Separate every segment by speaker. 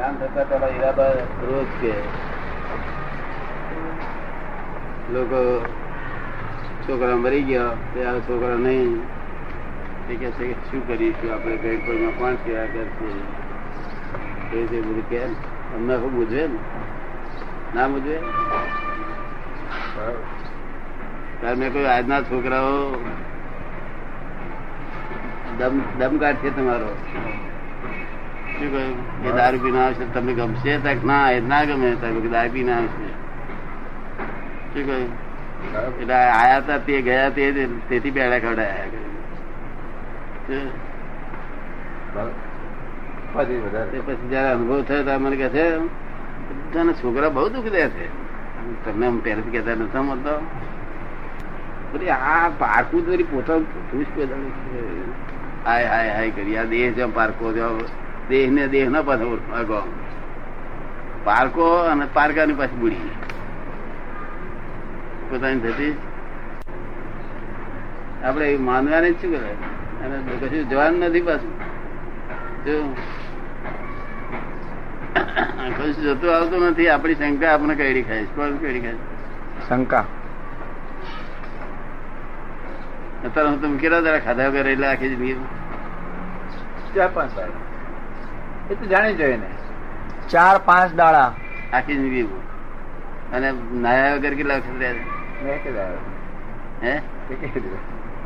Speaker 1: જ્ઞાન થતા પેલા હીરાબા રોજ કે લોકો છોકરા મરી ગયા ત્યારે છોકરા નહીં. એ કે છે કે શું કરીશું? આપણે બેંકોમાં કોણ સેવા કરશે? એ જે બધું કે અમને ખૂબ બુજવે ને. ના બુજવે? ત્યારે મેં કહ્યું, આજના છોકરાઓ દમ દમ કાઢશે તમારો. શું કહ્યું કે દારૂ પીને આવશે તમને ગમશે તક ના એ ના ગમે તમે દારૂ પીને આવશે શું કહ્યું? એટલે આયા હતા તે ગયા તે તેથી બેડા ખવડાયા પછી જયારે અનુભવ થયો ત્યારે મને કહે છે બધાને છોકરા બહુ દુઃખ દે છે. તમને હું પહેલેથી કહેતા નથી મળતો. બધી આ પારકું તો પોતાનું પોતું જ પેદા હાય હાય હાય કરી આ દેહ જેમ પારકો દેહ ને દેહ નો પાછો અગો પારકો અને પારકાની પાછી બુડી. પોતાની થતી આપડે માનવાની શું કરે? અને કશું જવાનું નથી પાછું. જો. કશું જતું આવતું નથી આપણી શંકા આપણે કઈડી ખાય કોણ કઈડી ખાય
Speaker 2: શંકા.
Speaker 1: અત્યારે હું તમે કેટલા દાડા ખાધા વગર એટલે આખી જિંદગી
Speaker 2: ચાર પાંચ દાડા એ તો જાણી જોઈએ ને ચાર પાંચ દાડા.
Speaker 1: આખી જિંદગી અને નાયા વગર કેટલા વખત રહ્યા હે?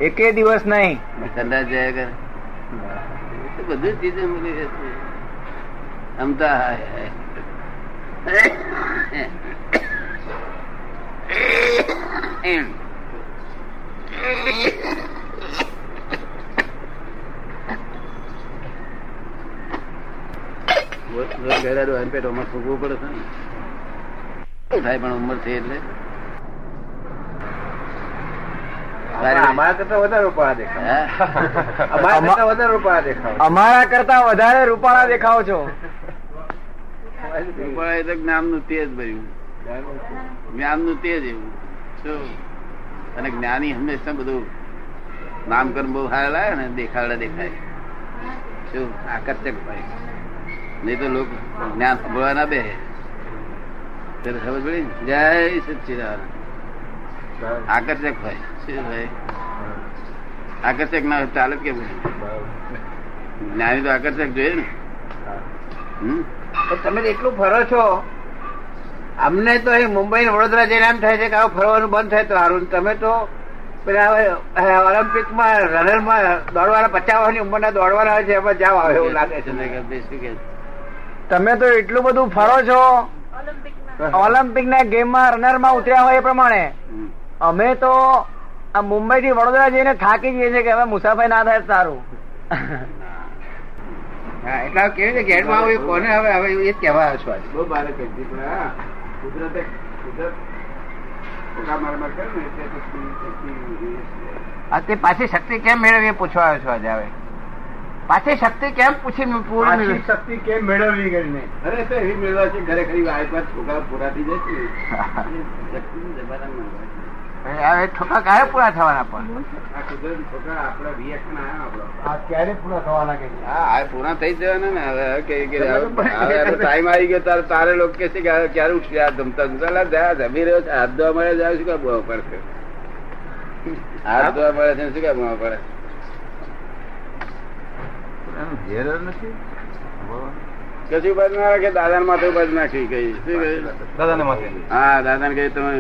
Speaker 2: એકે દિવસ નહીં.
Speaker 1: સંડાસ જાય વગર? બધું ચીજો મળી અમતા પેટોમાં ફૂગવું પડે છે થાય પણ ઉંમર છે એટલે.
Speaker 2: અમારા કરતા વધારે રૂપાળા દેખાવ.
Speaker 1: હા?
Speaker 2: અમારા કરતા વધારે રૂપાળા દેખાવ. અમારા કરતા વધારે રૂપાળા દેખાવ છો.
Speaker 1: પણ એ તો જ્ઞાનનું તેજ ભર્યું. જ્ઞાનનું તેજ એવું. શું અને જ્ઞાની હંમેશા બધું નામકર્મ બહુ હારા લાગે ને દેખાડે દેખાય. શું? આકર્ષક ભાઈ નહીં તો લોકો જ્ઞાન સાંભળવા ના બે. ત્યારે ખબર પડી? જય સચિદાન આકર્ષક ભાઈ. શું ભાઈ? આકર્ષક ના ચાલે કેમ જ્ઞાની તો આકર્ષક જોઈએ ને.
Speaker 2: તમે એટલું ફરો છો. અમને તો અહીં મુંબઈ વડોદરા જઈને એમ થાય છે કે આવું ફરવાનું બંધ થાય તો સારું તમે તો પેલા ઓલિમ્પિકમાં રનરમાં દોડવાના પચાસ વર્ષની ઉંમરના દોડવાના હોય છે એમાં જાવ આવે એવું લાગે છે.
Speaker 1: શું કે છે?
Speaker 3: તમે તો એટલું બધું ફરો છો. ઓલિમ્પિક ના ગેમમાં રનરમાં ઉતર્યા હોય એ પ્રમાણે. અમે તો આ મુંબઈ થી વડોદરા જઈને થાકી જઈએ છીએ કે હવે મુસાફરી ના થાય સારું.
Speaker 2: હા એટલે કેવી રીતે આવું કોને હવે હવે એ જ કહેવા છું આજે.
Speaker 1: બહુ કુદરતે કુદરત તો
Speaker 2: પાછી શક્તિ કેમ મેળવી એ પૂછવા આવ્યો છું આજે હવે? પાછી શક્તિ કેમ પૂછી પૂરી
Speaker 3: શક્તિ કેમ મેળવવી કરીને
Speaker 1: અરે તો એવી મેળવા છે ઘરે ખરી આ એકવાર છોકરા પૂરા થઈ જશે શક્તિ શક્તિનું
Speaker 2: હવે ઠોકા ક્યારે પૂરા થવાના પણ?
Speaker 1: આ કુદરતી છોકરા આપણા reaction આયા આપણો.
Speaker 3: આ ક્યારે પૂરા થવાના કે
Speaker 1: હા પૂરા થઈ જવાના ને. હવે કે ટાઈમ આવી ગયો તારે તારે લોકો કે છે કે ક્યારે ઉઠશે? આ ધમતા જમતા જમી રહ્યો છે. હાથ ધોવા મળે જાય શું કામ બોવા પડશે? હાથ ધોવા મળે છે શું કામ બોવા પડે?
Speaker 2: ઘેર નથી?
Speaker 1: કશું બાજુ ના રાખે દાદા ને માથે બાજુ નાખી ગઈ
Speaker 2: દાદાને માથે?
Speaker 1: હા દાદા ને કહી તમે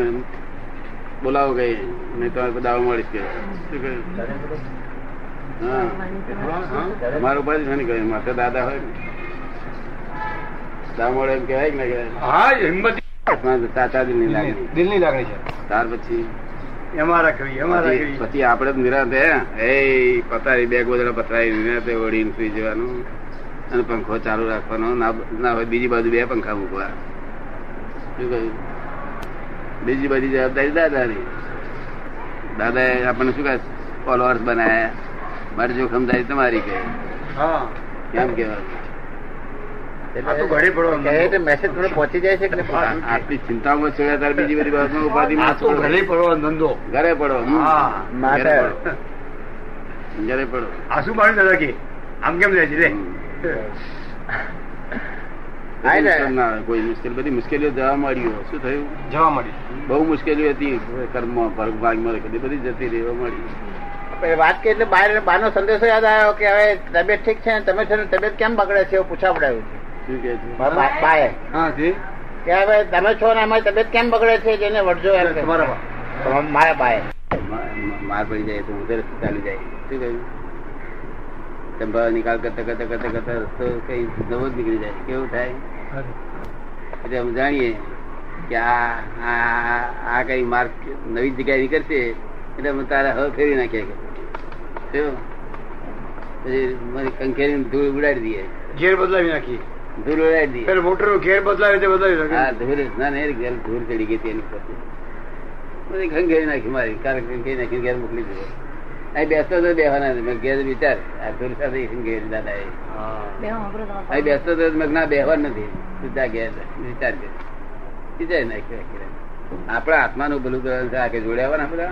Speaker 1: બોલાવો ગઈ નહીં તમારે દાવ મળીશ કે. હા. અમારું ઉપર છે ને કહ્યું માથે દાદા હોય ને. દાવ મળે એમ કહેવાય કે ના કહેવાય?
Speaker 2: હા હિંમત.
Speaker 1: સાચા દિલની લાગણી.
Speaker 2: દિલની લાગણી છે.
Speaker 1: ત્યાર પછી
Speaker 3: એમાં રાખવી
Speaker 1: પછી પછી આપડે જ નિરાંતે એ પતારી બે ગોદડા પથરાઈ નિરાંતે વળીને સુઈ જવાનું. અને પંખો ચાલુ રાખવાનો. ના હોય બીજી બાજુ બે પંખા મૂકવા. શું કહ્યું? બીજી બધી જવાબદારી દાદાની. દાદા આપણને શું કહે? ફોલોઅર્સ બનાયા. મારી જોખમદારી તમારી કહે કેમ કેવા
Speaker 2: આ તો ઘડી પડવા મેસેજ થોડો પહોંચી જાય છે કે
Speaker 1: આટલી ચિંતામાં છોડ્યા ત્યારે બીજી બધી બાબતમાં ઉપાધિ
Speaker 2: ઘરે પડવાનો ધંધો.
Speaker 1: ઘરે પડો ઘરે પડો.
Speaker 2: આ શું પાડ્યું દાદા કે આમ કેમ જાય છે રે હા, એટલે-
Speaker 1: મુશ્કેલ ના આવે કોઈ મુશ્કેલ બધી મુશ્કેલીઓ જવા મળ્યો શું થયું?
Speaker 4: જવા મળી
Speaker 1: બહુ મુશ્કેલીઓ હતી. કર્મમાં ભાગમાં બધી બધી જતી રહેવા મળી
Speaker 2: વાત કરી એટલે બહાર બહારનો સંદેશો યાદ આવ્યો કે હવે તબિયત ઠીક છે ને? તમે છે તબિયત કેમ બગડે છે એવું પૂછા પડાયું
Speaker 1: શું કે
Speaker 2: બાએ.
Speaker 4: હા જી.
Speaker 2: કે હવે તમે છો ને અમારી તબિયત કેમ બગડે છે જેને વળજો એમ કે. મારા બાએ.
Speaker 1: માર પડી જાય તો ઉધર ચાલી જાય. શું કહ્યું? સંભાવ નિકાલ કરતા કરતા કરતા કરતા રસ્તો કઈ નવો જ નીકળી જાય. કેવું થાય? એટલે અમે જાણીએ કે આ આ આ કઈ માર્ગ નવી જગ્યાએ નીકળશે એટલે અમે તારે હવે ફેરી નાખીએ કે. પછી મારી કંખેરી ધૂળ ઉડાડી દઈએ.
Speaker 4: ઘેર બદલાવી નાખી
Speaker 1: ધૂળ ઉડાડી દઈએ
Speaker 4: પેલા મોટરનું ઘેર બદલાવી તે બદલાવી
Speaker 1: હા ધૂળ ના ને ઘેર ધૂળ ચડી ગઈ હતી એની બધી ખંખેરી નાખી મારી. કાર ખંખેરી નાખી ઘેર મોકલી દીધો. અહીં બેસતો તો બેહવાના મેં ઘેર વિચાર. આ ધૂળ સાથે ખંખેરી દાદા એ અહીં બેસતો તો મેં ના બેહવા નથી. સીધા ઘેર વિચાર વિચાર નાખ્યો. આપણા આત્માનું ભલું કરવાનું છે આખે જોડ્યા બધા.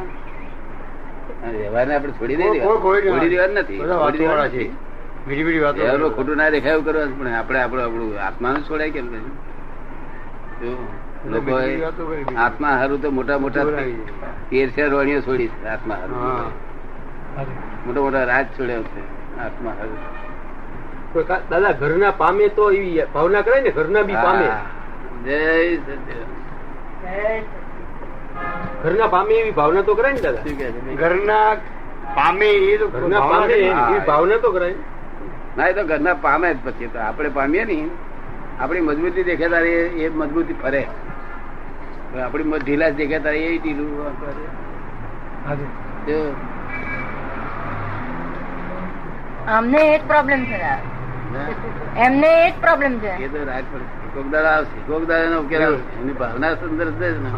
Speaker 1: વ્યવહારને આપણે છોડી દઈ
Speaker 4: કોઈ- કોઈ
Speaker 1: દેવા.
Speaker 4: કોઈ
Speaker 1: છોડી દેવા નથી. છોડી દેવા
Speaker 4: છે. બીજી બીજી વાતો
Speaker 1: ખોટું ના દેખાય એવું કરવા પણ આપણે આપણું આપણું આત્માનું છોડાય કેમ
Speaker 4: બીજી.
Speaker 1: આત્મા હારું તો મોટા મોટા
Speaker 4: જોડાઈ.
Speaker 1: તેર વાણીઓ છોડી આત્મા હારું. મોટા મોટા રાજ છોડ્યો છે આત્મા હારું.
Speaker 5: દાદા ઘરના પામે તો એવી ભાવના કરે ને? ઘરના બી પામે.
Speaker 1: જય સત્ય
Speaker 5: ઘરના પામે એવી ભાવના તો કરાય ને દાદા?
Speaker 4: ઘરના પામે એ તો
Speaker 5: ઘરના પામે એવી ભાવના તો કરાય.
Speaker 1: ના એ તો ઘરના પામે જ પછી તો આપણે પામીએ ને આપણી મજબૂતી દેખે તારે એ- મજબૂતી ફરે. આપણી ઢીલા દેખે તારે એ ઢીલું
Speaker 6: અમને એ જ પ્રોબ્લેમ છે. એમને એ જ પ્રોબ્લેમ છે.
Speaker 1: એ તો રાજ પર આવશે. કોક એનો ઉકેલ આવશે. એની ભાવના સુંદર છે ને.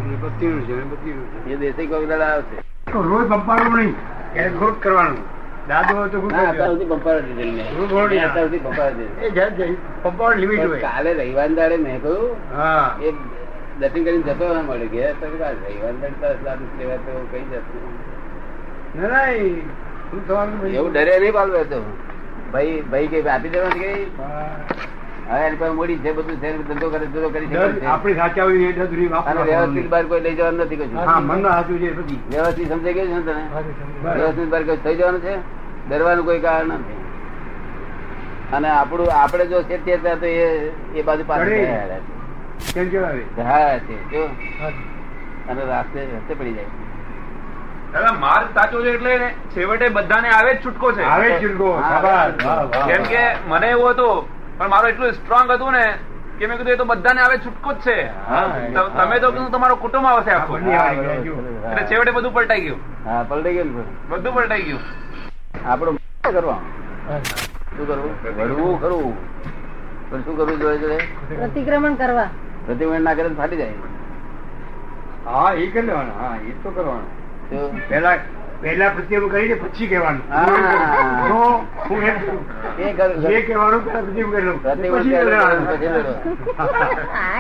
Speaker 4: છે
Speaker 1: એ દેશી કોક આવશે.
Speaker 4: રોજ પંપાડવું નહીં. એને ગ્રુપ કરવાનું. દાદો હોય તો group
Speaker 1: ના
Speaker 4: જ
Speaker 1: અત્યાર સુધી પંપાળ દીધેલ. મેં. કાલે રવિવાર દાડે કહ્યું એક દર્શન કરીને જતો મળે ઘેર. તો રવિવાર દાડે લેવા તો કઈ જતું? એવું ડરે નહીં પાલવે તો. ભાઈ ભાઈ કઈ આપી દેવાની કઈ. હવે એની પાસે મોડી છે બધું છે ધંધો કરે ધંધો કરી શકે
Speaker 4: આપણી સાચા હોય એ દર સુધી
Speaker 1: અને વ્યવસ્થિત. બહાર કોઈ લઈ જવાનું નથી કશું.
Speaker 4: હા સાચું છે
Speaker 1: વ્યવસ્થિત સમજાઈ ગયું છે ને તને? વ્યવસ્થિત બહાર કોઈ થઈ જવાનું છે? ડરવાનું કોઈ કારણ નથી. અને આપણું આપણે જો છે તે ત્યાં તો એ એ બાજુ
Speaker 4: કેવાય
Speaker 1: હા છે જો. અને રાસ્તે રસ્તે પડી જાય.
Speaker 7: દાદા માર્ગ સાચો છે એટલે છેવટે બધાને આવે જ છૂટકો છે.
Speaker 4: આવે જ
Speaker 1: વાહ,
Speaker 7: કેમ કે મને એવું હતું પણ મારો એટલું સ્ટ્રોંગ હતું ને કે મેં કીધું એ તો બધાને આવે છૂટકો જ છે. તમે તો કીધું તમારો કુટુંબ આવશે આખું. એટલે છેવટે બધું પલટાઈ ગયું.
Speaker 1: હા પલટી ગયું
Speaker 7: બધું. પલટાઈ ગયું.
Speaker 1: આપણું કરવા? કરવાનું શું કરવું? વળવું ખરું. પણ શું કરવું જોઈએ જોડે
Speaker 6: પ્રતિક્રમણ કરવા.
Speaker 1: પ્રતિક્રમણ ના કરે ફાટી જાય.
Speaker 4: હા એ કરી લેવાનું. હા એ તો કરવાનું. પેલા પહેલા પ્રત્યે કરીને પછી કહેવાનું
Speaker 1: હું
Speaker 4: એમ છું.
Speaker 1: એ
Speaker 4: જે કહેવાનું પેલા પ્રત્યે કરી લઉં. પછી હા.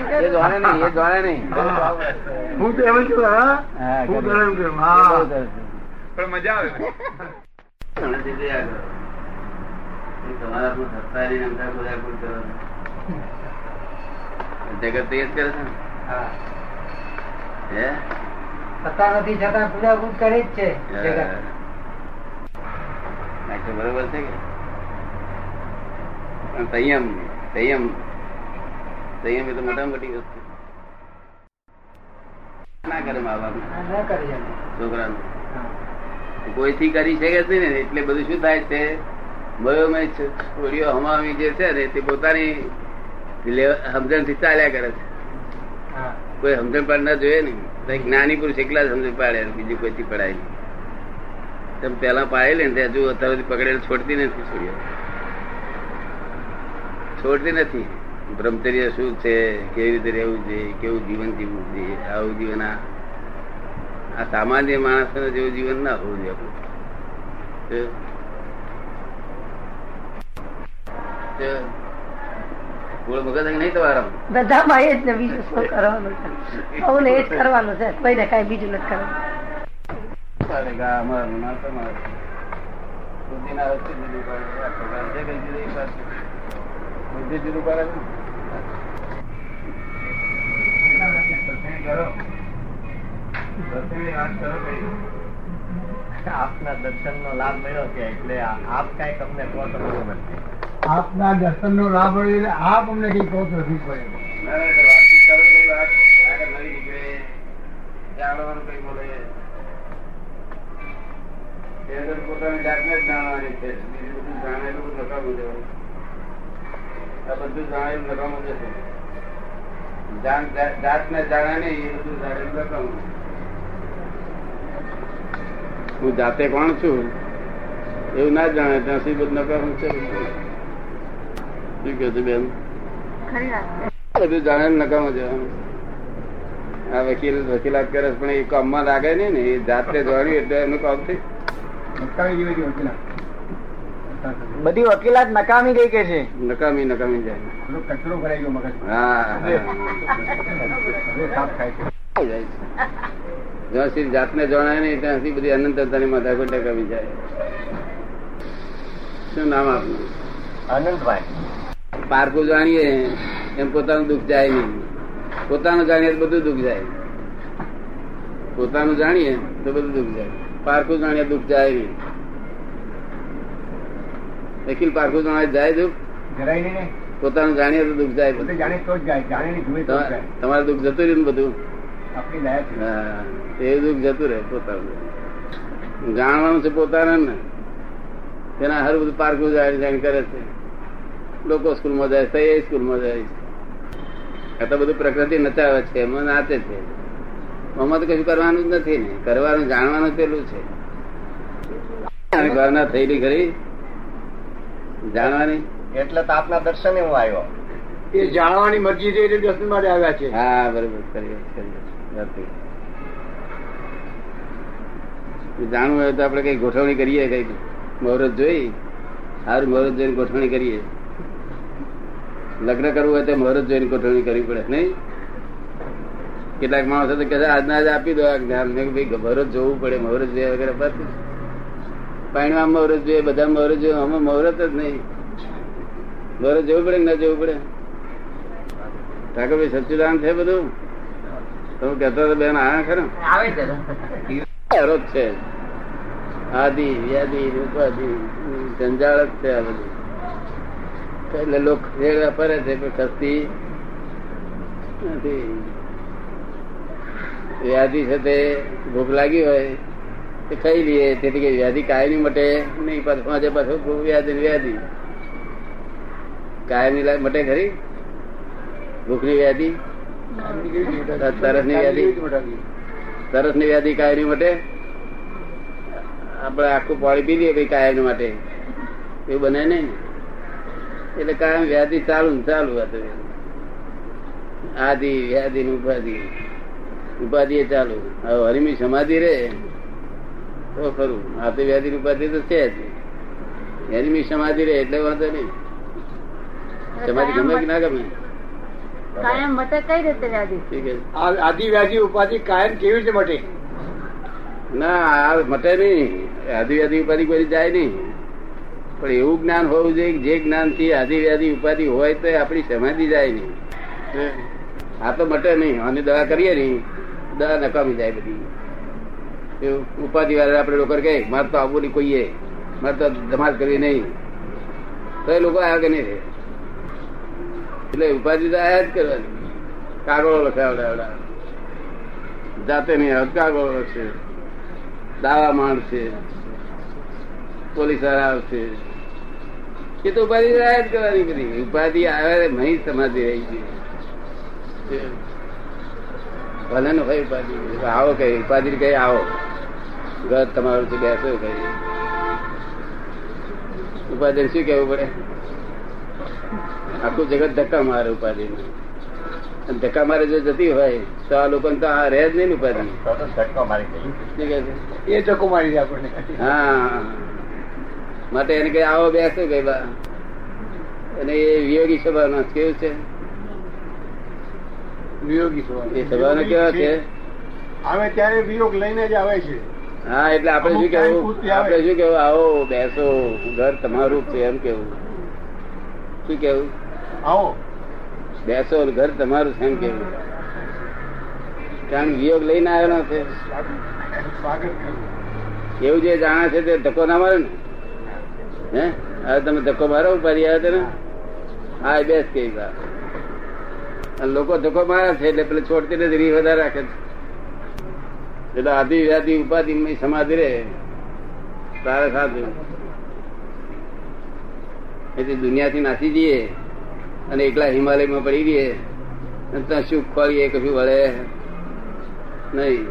Speaker 4: તો એમ છું હા
Speaker 1: હા,
Speaker 4: હું
Speaker 1: કરે.
Speaker 4: તો એમ કહું, હા.
Speaker 7: પણ મજા આવે
Speaker 1: તમારા સત્તારી બધા કરો. જગત તો કરે છે ને હે
Speaker 3: સત્તા નથી છતાં પૂજા પૂજ કરી જ છે
Speaker 1: બરોબર છે કે? સંયમ સંયમ સંયમ એ તો મોટા મોટી વસ્તુ. ના કરે મા બાપ.
Speaker 3: કરી
Speaker 1: છોકરાનું. કોઈથી કરી શકે જ ને? એટલે બધું શું થાય છે? મયોમય છોડીઓ હમાવી જે છે ને તે પોતાની સમજણથી ચાલ્યા કરે છે. કોઈ સમજણ પાડનાર જોઈએ ને. જ્ઞાની પુરુષ એકલા સમજણ પાડે, બીજું કોઈથી પડાય? તમે પેલા પાડેલી ને હજુ અત્યારે પકડેલ છોડતી નથી છોડીઓ છોડતી નથી. બ્રહ્મચર્ય શું છે? કેવી રીતે રહેવું જોઈએ કેવું જીવન જીવવું જોઈએ આવું જીવન આ આ સામાન્ય માણસ જેવું જીવન ના હોવું જોઈએ આપણું? ગોળ મગજ નહીં તમારા
Speaker 6: બધા ભાઈ જ ને બીજું શું કરવાનું છે? સૌને એ જ કરવાનું છે. કોઈને કઈ બીજું નથી કરવાનું.
Speaker 1: છે. છે?
Speaker 2: આપના દર્શન નો લાભ મળ્યો છે એટલે આપ કંઈક અમને કહો તો બરોબર નથી
Speaker 4: આપના દર્શન નો લાભ મળ્યો આપ અમને કઈ કહો નથી પડે
Speaker 1: વાતચીત કરો તો વાત આગળ નવી નીકળે જાણવાનું કઈ. મળે એ તો પોતાની જાતને જ જાણવાની છે બીજું જાણેલું નકામું જવાનું આ બધું જાણેલું નકામું જશે જાતને જાણે નહીં એ બધું જાણેલું નકામું હું જાતે કોણ છું? એવું ના જાણે ત્યાં સુધી બધું નકામું છે. શું કે છે બેન. બધું જાણે નકામો જવાનું આ વકીલ વકીલાત કરે પણ એ કામમાં લાગે નહીં ને એ જાતે જાણ્યું એટલે એનું કામ થઈ.
Speaker 3: બધી વકીલાત નકામી ગઈ કે છે?
Speaker 1: નકામી નકામી જાય.
Speaker 4: કચરો ભરાઈ ગયો મગજ
Speaker 1: જાય સુધી જાતને જણાય નહીં ત્યાં સુધી બધી અનંતતાની માથા નકામી જાય. શું નામ આપનું?
Speaker 2: આનંદભાઈ.
Speaker 1: પારકું જાણીએ એમ પોતાનું દુઃખ જાય નહીં. પોતાનું જાણીએ તો બધું દુઃખ જાય. પોતાનું જાણીએ તો બધું દુઃખ જાય. પારકું જાણીએ દુઃખ જાય નહીં. અખિલ પારકું જાણે જાય દુઃખ?
Speaker 4: જરાય નહીં
Speaker 1: પોતાનું જાણીએ તો દુઃખ જાય
Speaker 4: જાણે તો જાય.
Speaker 1: તમારું દુઃખ જતું રહ્યું ને બધું? એ દુઃખ જતું રહે પોતાનું. જાણવાનું છે પોતાના ને તેના હર બધું પારકું જાણી જાણી કરે છે. લોકો સ્કૂલમાં જાય એ સ્કૂલમાં જાય. આ તો બધું પ્રકૃતિ નચાવે છે એમાં નાચે છે. તો કશું કરવાનું જ નથી ને. કરવાનું જાણવાનું પેલું છે. ભાવના થયેલી ખરી. જાણવાની.
Speaker 2: એટલે તો આપના દર્શન હું આવ્યો.
Speaker 4: એ જાણવાની મરજી છે એટલે દર્શન માટે આવ્યા છે.
Speaker 1: હા બરોબર કરી જાણવું હોય તો આપણે કઈ ગોઠવણી કરીએ કઈ. મુહૂર્ત જોઈ. સારું મુહૂર્ત જોઈને ગોઠવણી કરીએ. લગ્ન કરવું હોય તો મુહૂર્ત જોઈને ગોઠવણી કરવી પડે નહીં? કેટલાક માણસો તો કદાચ આજના આજ આપી દો જ્ઞાન. મેં ભાઈ મુહૂર્ત જોવું પડે મુહૂર્ત જોઈએ વગેરે પાછું પાણીમાં મુહૂર્ત જોઈએ બધા મુહૂર્ત જોઈએ અમે મુહૂર્ત જ નહીં. મુહૂર્ત જોવું પડે ના જોવું પડે? ઠાકોરભાઈ સચ્ચિદાન છે બધું? તમે કહેતા તો બેન આ ખરા?
Speaker 2: આવે છે.
Speaker 1: આદિ વ્યાધિ ઉપાધિ જંજાળ છે આ બધું. એટલે લોક ફરે છે પણ ખસતી નથી. વ્યાધિ તે ભૂખ લાગી હોય તે ખાઈ લઈએ. તેથી કે વ્યાધિ કાયમી મટે નહીં પાછું આજે પાછું ભૂખ, વ્યાધિ વ્યાધિ. કાયમી મટે ખરી? ભૂખની વ્યાધિ? તરસની વ્યાધિ? તરસની વ્યાધિ કાયમી માટે? આપણે આખું પાણી પી લઈએ ભાઈ કાયમ માટે. એવું બને નહીં. એટલે કાયમ વ્યાધિ ચાલુ ચાલુ હતું. આદિ વ્યાધિ ને ઉપાધિ. ઉપાધિ એ ચાલુ. હવે હરિમી સમાધિ રે તો ખરું. આ તો વ્યાધિ ની ઉપાધિ તો છે જ. હરિમી સમાધિ રે એટલે વાંધો નહીં. સમાધિ ગમે કે ના ગમે.
Speaker 6: કાયમ મટે કઈ રીતે વ્યાધિ?
Speaker 4: આદિ વ્યાધિ ઉપાધિ કાયમ કેવી રીતે મટે?
Speaker 1: ના આ મટે નહીં. આદિવ્યાધિ ઉપાધિ કોઈ જાય નહીં. પણ એવું જ્ઞાન હોવું જોઈએ જે જ્ઞાનથી વ્યાધી ઉપાધિ હોય તો આપણી સમાધિ જાય નહીં. આ તો મટે નહીં. આની દવા કરીએ નહીં. દવા નકામી જાય બધી. ઉપાધિ વાળા આપણે લોકો કહે મારે તો આવું નહીં કોઈએ. મારે તો ધમાલ કરીએ નહીં. તો એ લોકો આવ્યા કે નહીં એટલે ઉપાધિ તો આયા જ કરવાની. કાગળો લખાવડાવડા. જાતે નહીં કાગળો લખશે. દાવા માણશે પોલીસવાળા આવશે. એ તો ઉપાધિ આયા જ કરવાની બધી. ઉપાધિ આવે મહી સમાધિ રહી છે ભલે ને ભાઈ ઉપાધિ? આવો કઈ ઉપાધિ કઈ આવો. ઘર તમારું તો બેસો કઈ ઉપાધિ શું કેવું પડે? આખું જગત ધક્કા મારે ઉપાધિ અને ધક્કા મારે જો જતી હોય તો આ લોકો તો આ રહે જ નહીં ને ઉપાધિ.
Speaker 4: એ ચકો મારી આપણને.
Speaker 1: હા. માટે એને કઈ આવો બેસો કઈ બા અને એ વિયોગી સ્વભાવનો કેવું છે?
Speaker 4: વિયોગી સભા
Speaker 1: એ સ્વભાવનો કેવા છે.
Speaker 4: આવે ત્યારે વિયોગ લઈને જ આવે છે.
Speaker 1: હા એટલે આપણે શું કેવું આપણે શું કેવું આવો બેસો ઘર તમારું છે એમ કેવું શું કેવું
Speaker 4: આવો.
Speaker 1: બેસો ઘર તમારું છે એમ કેવું કારણ વિયોગ લઈને આવેલો છે. એવું જે જાણે છે તે ધક્કો ના મારે ને? હે? હવે તમે ધક્કો મારો ઉપાડી આવ્યા હતા ને? હા બેસ કે લોકો ધક્કો મારે છે એટલે પેલે છોડતી નથી, રીહ વધારે રાખે છે. એટલે આધી વ્યાધિ ઉપાધિ સમાધિ રે તારે સાચું એટલે દુનિયાથી નાસી જઈએ અને એકલા હિમાલયમાં પડી અને ત્યાં સુખ ખોરીએ કશું વળે? નહીં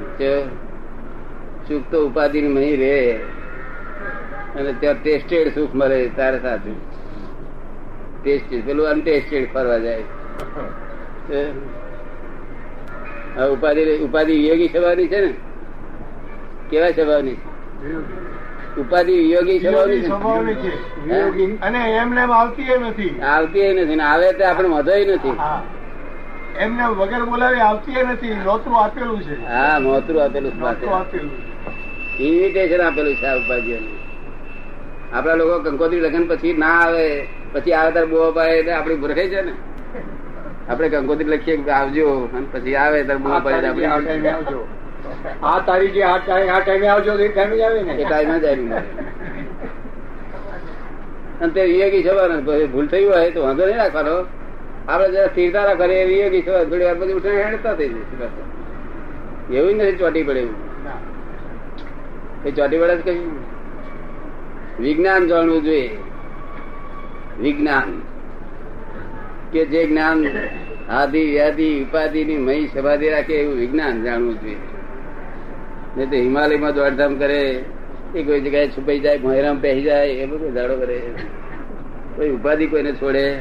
Speaker 1: સુખ તો ઉપાધિ નહીં રે અને ત્યાં ટેસ્ટેડ સુખ મળે તારે સાચું ટેસ્ટેડ પેલું અનટેસ્ટેડ ફરવા જાય. ઉપાધિ ઉપાધિ યોગી સ્વભાવની છે ને? કેવા સ્વભાવની? ઉપાધિ યોગી સ્વભાવની છે.
Speaker 4: અને એમને એમ આવતી નથી.
Speaker 1: આવતી નથી ને આવે તો આપણે વધોય નથી.
Speaker 4: એમને વગર બોલાવી આવતી નથી નોતરું આપેલું છે.
Speaker 1: હા નોતરું આપેલું
Speaker 4: આપેલું
Speaker 1: ઇન્વિટેશન આપેલું છે આ ઉપાધિઓને. આપડા લોકો કંકોત્રી લગ્ન પછી ના આવે પછી આવે ત્યારે બહુ પાડે એટલે આપડી ભૂરખાઈ છે ને. આપડે કંકોત્રી લખીએ આવજો અને પછી આવે ત્યારે બહુ પડે એટલે
Speaker 4: આ
Speaker 1: આપણે
Speaker 4: ટાઈમે આવજો. આ તારીખે આ ટાઈમે આ ટાઈમે આવજો એ ટાઈમે જ આવે ને.
Speaker 1: એ ટાઈમે જ આવી. અને તે વિવેકી પછી ભૂલ થઈ હોય તો વાંધો નહીં રાખવાનો. આપડે જરા સ્થિરતા રાખવાની એ વિવેકી થવા થોડી વાર પછી ઉઠીને હેડતા થઈ જશે. એવું નથી ચોટી પડે એવું. એ ચોટી પડે જ કઈ. વિજ્ઞાન જાણવું જોઈએ. વિજ્ઞાન. કે જે જ્ઞાન આદિ વ્યાધિ ઉપાધિ ની મહી સમાધિ રાખે એવું વિજ્ઞાન જાણવું જોઈએ. નહીં તો હિમાલયમાં દોડધામ કરે એ કોઈ જગ્યાએ છુપાઈ જાય ભોયરામ પહેરી જાય એ બધું ધાડો કરે. કોઈ ઉપાધિ કોઈને છોડે?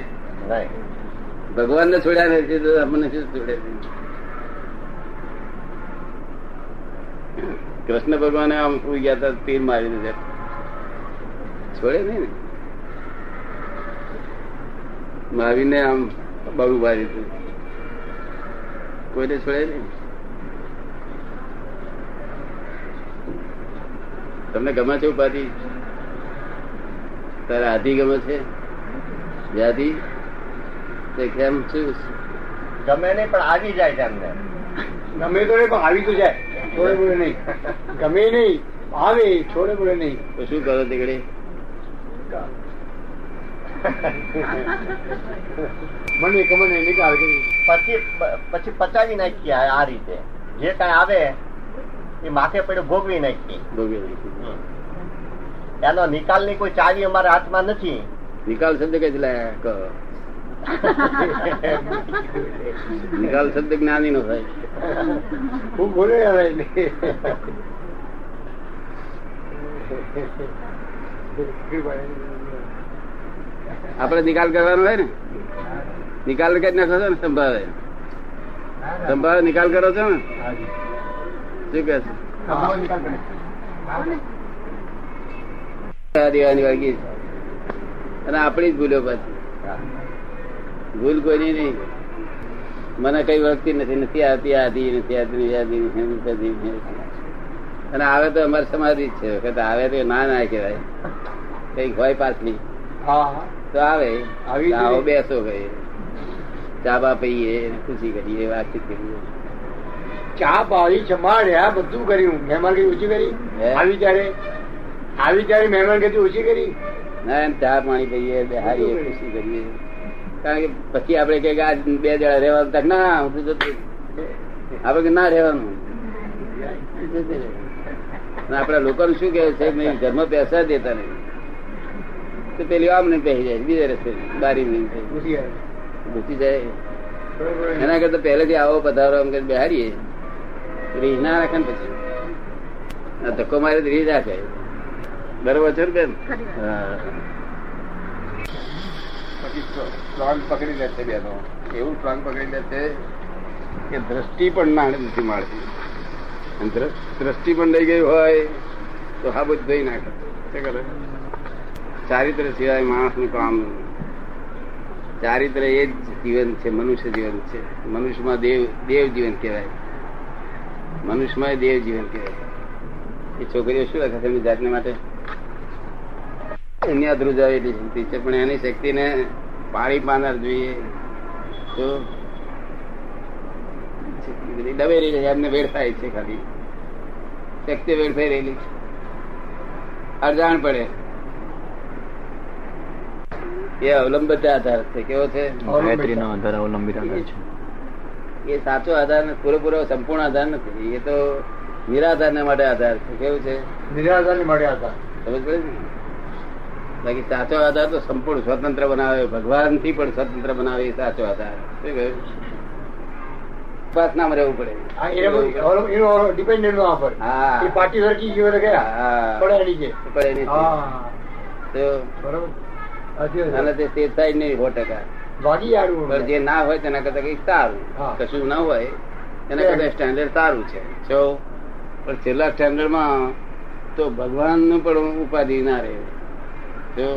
Speaker 1: ભગવાન ને છોડ્યા નથી તો અમને શું છોડે? કૃષ્ણ ભગવાને આમ સુઈ ગયા હતા તીર મારી છે છોડે નહીં ને. માવીને આમ બહુ મારી હતું. કોઈને છોડે નહીં? તમને ગમે છે ઉપાધિ? તારે આધિ ગમે છે? વ્યાધિ? તે કેમ છું?
Speaker 2: ગમે નહીં પણ આવી જાય છે અમને
Speaker 4: ગમે તો નહીં પણ આવી તો જાય. છોડે બોલે નહીં. ગમે નહીં આવે છોડે બોલે નહીં.
Speaker 1: તો શું કરો તે ઘડી
Speaker 4: મને કમને નિકાલ કરી.
Speaker 2: પછી પછી પચાવી નાખીએ આ રીતે. જે કઈ આવે એ માથે પડે ભોગવી નાખીએ
Speaker 1: ભોગવી નાખી.
Speaker 2: એનો નિકાલની કોઈ ચાવી અમારા હાથમાં નથી.
Speaker 1: નિકાલ શબ્દ કઈ નિકાલ શબ્દ જ્ઞાની નો થાય.
Speaker 4: હું બોલે
Speaker 1: આપડે નિકાલ કરવાનો હોય ને? નિકાલ કરી નાખો છો ને, સંભાવે. સંભાવે નિકાલ કરો છો ને? શું કે દેવાની અને આપણી જ ભૂલો પાછી. ભૂલ કોઈની નહીં. મને કઈ વળગતી નથી. નથી આવતી આધી, નથી આવતી આધી નથી. અને આવે તો અમારે સમાધિ જ છે. વખત આવે તો ના ના કહેવાય. કંઈક હોય પાછલી. તો આવે.
Speaker 4: આવી
Speaker 1: બેસો ભાઈ. ચા બા પીએ ખુશી કરીએ વાતચીત કરીએ.
Speaker 4: ચા પાડી જમાડ્યા બધું કર્યું. મહેમાન કઈ ઓછી કરી? આવી ત્યારે? આવી ત્યારે મહેમાન કઈ ઓછી કરી?
Speaker 1: ના એમ ચા પાણી પીએ બેહારીએ ખુશી કરીએ. કારણ કે પછી આપડે કે આજ બે જણા રહેવાનું. તક ના કે ના રહેવાનું. આપડા લોકો શું કે છે મેં ઘરમાં પૈસા દેતા નહીં. તો પેલી આમ ને પહેરી જાય બીજા રસ્તે બારી નહીં ઘૂસી જાય. એના કરતા પહેલેથી આવો પધારો એમ કરી બેહારીએ. રીહ ના રાખે ને પછી. આ ધક્કો મારે તો રીહ રાખે. બરોબર છે ને બેન? હા. પછી સ્ટ્રોંગ પકડી લે છે બેનો. એવું સ્ટ્રોંગ પકડી લે છે કે દ્રષ્ટિ પણ ના નથી મળતી અને દ્રષ્ટિ પણ લઈ ગઈ હોય તો હા બધું ધોઈ નાખે. ચારિત્ર સિવાય માણસનું કામ. ચારિત્ર એ જ જીવન છે મનુષ્ય જીવન છે. મનુષ્યમાં દેવ દેવ જીવન કહેવાય. મનુષ્યમાં દેવ જીવન કહેવાય. એ છોકરીઓ શું લખે છે એમની જાતને માટે? એની આ ધ્રુજાવેલી શક્તિ છે પણ એની શક્તિને પાણી પાનાર જોઈએ તો એ બધી દબેલી છે એમને વેડફાય છે ખાલી. શક્તિ વેડફાઈ રહેલી છે. અરજાણ પડે. એ અવલંબિત આધાર છે. કેવો છે?
Speaker 3: ગાયત્રીનો આધાર અવલંબિત આધાર છે.
Speaker 1: એ સાચો આધાર નથી પૂરેપૂરો સંપૂર્ણ આધાર નથી. એ તો નિરાધાર માટે આધાર છે. કેવું છે?
Speaker 4: નિરાધારની માટે આધાર.
Speaker 1: સમજ પડે બાકી સાચો આધાર તો સંપૂર્ણ સ્વતંત્ર બનાવે. ભગવાનથી પણ સ્વતંત્ર બનાવે એ સાચો આધાર. શું કહ્યું? ઉપાસનામાં રહેવું પડે.
Speaker 4: આ એનો એનો ડિપેન્ડન્ટ ના પર.
Speaker 1: હા.
Speaker 4: પાર્ટી સરકી ગયો ગયા
Speaker 1: હા.
Speaker 4: નીચે
Speaker 1: પડે નહીં.
Speaker 4: બરોબર.
Speaker 1: અને તે તે થાય નહીં સો ટકા.
Speaker 4: ભાગી આડવું
Speaker 1: જે ના હોય તેના કરતા કઈ સારું. કશું ના હોય એના કરતા સ્ટેન્ડર્ડ સારું છે. જો પણ છેલ્લા સ્ટેન્ડર્ડમાં તો ભગવાનનું પણ ઉપાધિ ના રહે. જો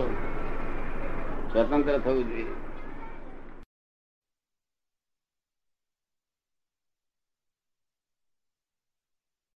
Speaker 1: સ્વતંત્ર થવું જોઈએ.